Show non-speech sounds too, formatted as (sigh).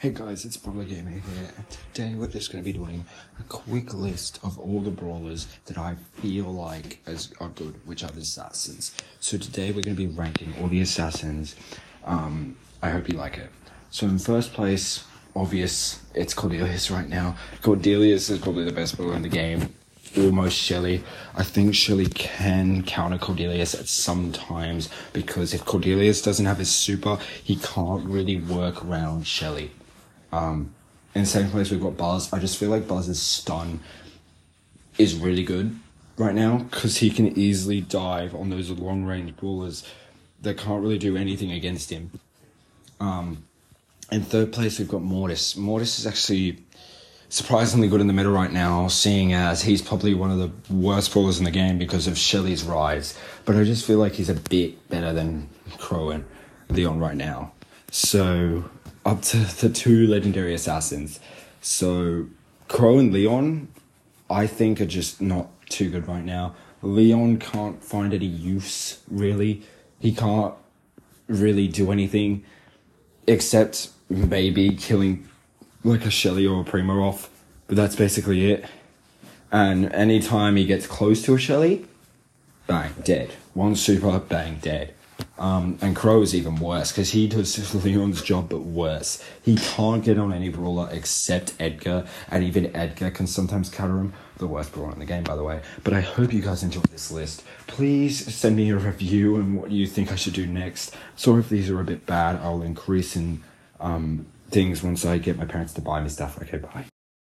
Hey guys, it's Brawler Gamer here, today we're just going to be doing a quick list of all the brawlers that I feel like as are good, which are the assassins. So today we're going to be ranking all the assassins. Um, I hope you like it. So in first place, obvious, it's Cordelius right now. Cordelius is probably the best brawler in the game. Almost Shelly. I think Shelly can counter Cordelius at some times because if Cordelius doesn't have his super, he can't really work around Shelly. Um, in second place, we've got Buzz. I just feel like Buzz's stun is really good right now because he can easily dive on those long range brawlers that can't really do anything against him. Um, in third place, we've got Mortis. Mortis is actually surprisingly good in the middle right now, seeing as he's probably one of the worst brawlers in the game because of Shelly's rise. But I just feel like he's a bit better than Crow and Leon right now. So up to the two legendary assassins. So Crow and Leon, I think are just not too good right now. Leon can't find any use really. He can't really do anything except maybe killing like a Shelly or a Primo off, but that's basically it. And anytime he gets close to a Shelly, bang, dead. One super, bang, dead. Um, and Crow is even worse because he does (laughs) Leon's job, but worse. He can't get on any brawler except Edgar, and even Edgar can sometimes counter him. The worst brawler in the game, by the way. But I hope you guys enjoyed this list. Please send me a review and what you think I should do next. Sorry if these are a bit bad. I'll increase in um, things once I get my parents to buy me stuff. Okay, bye.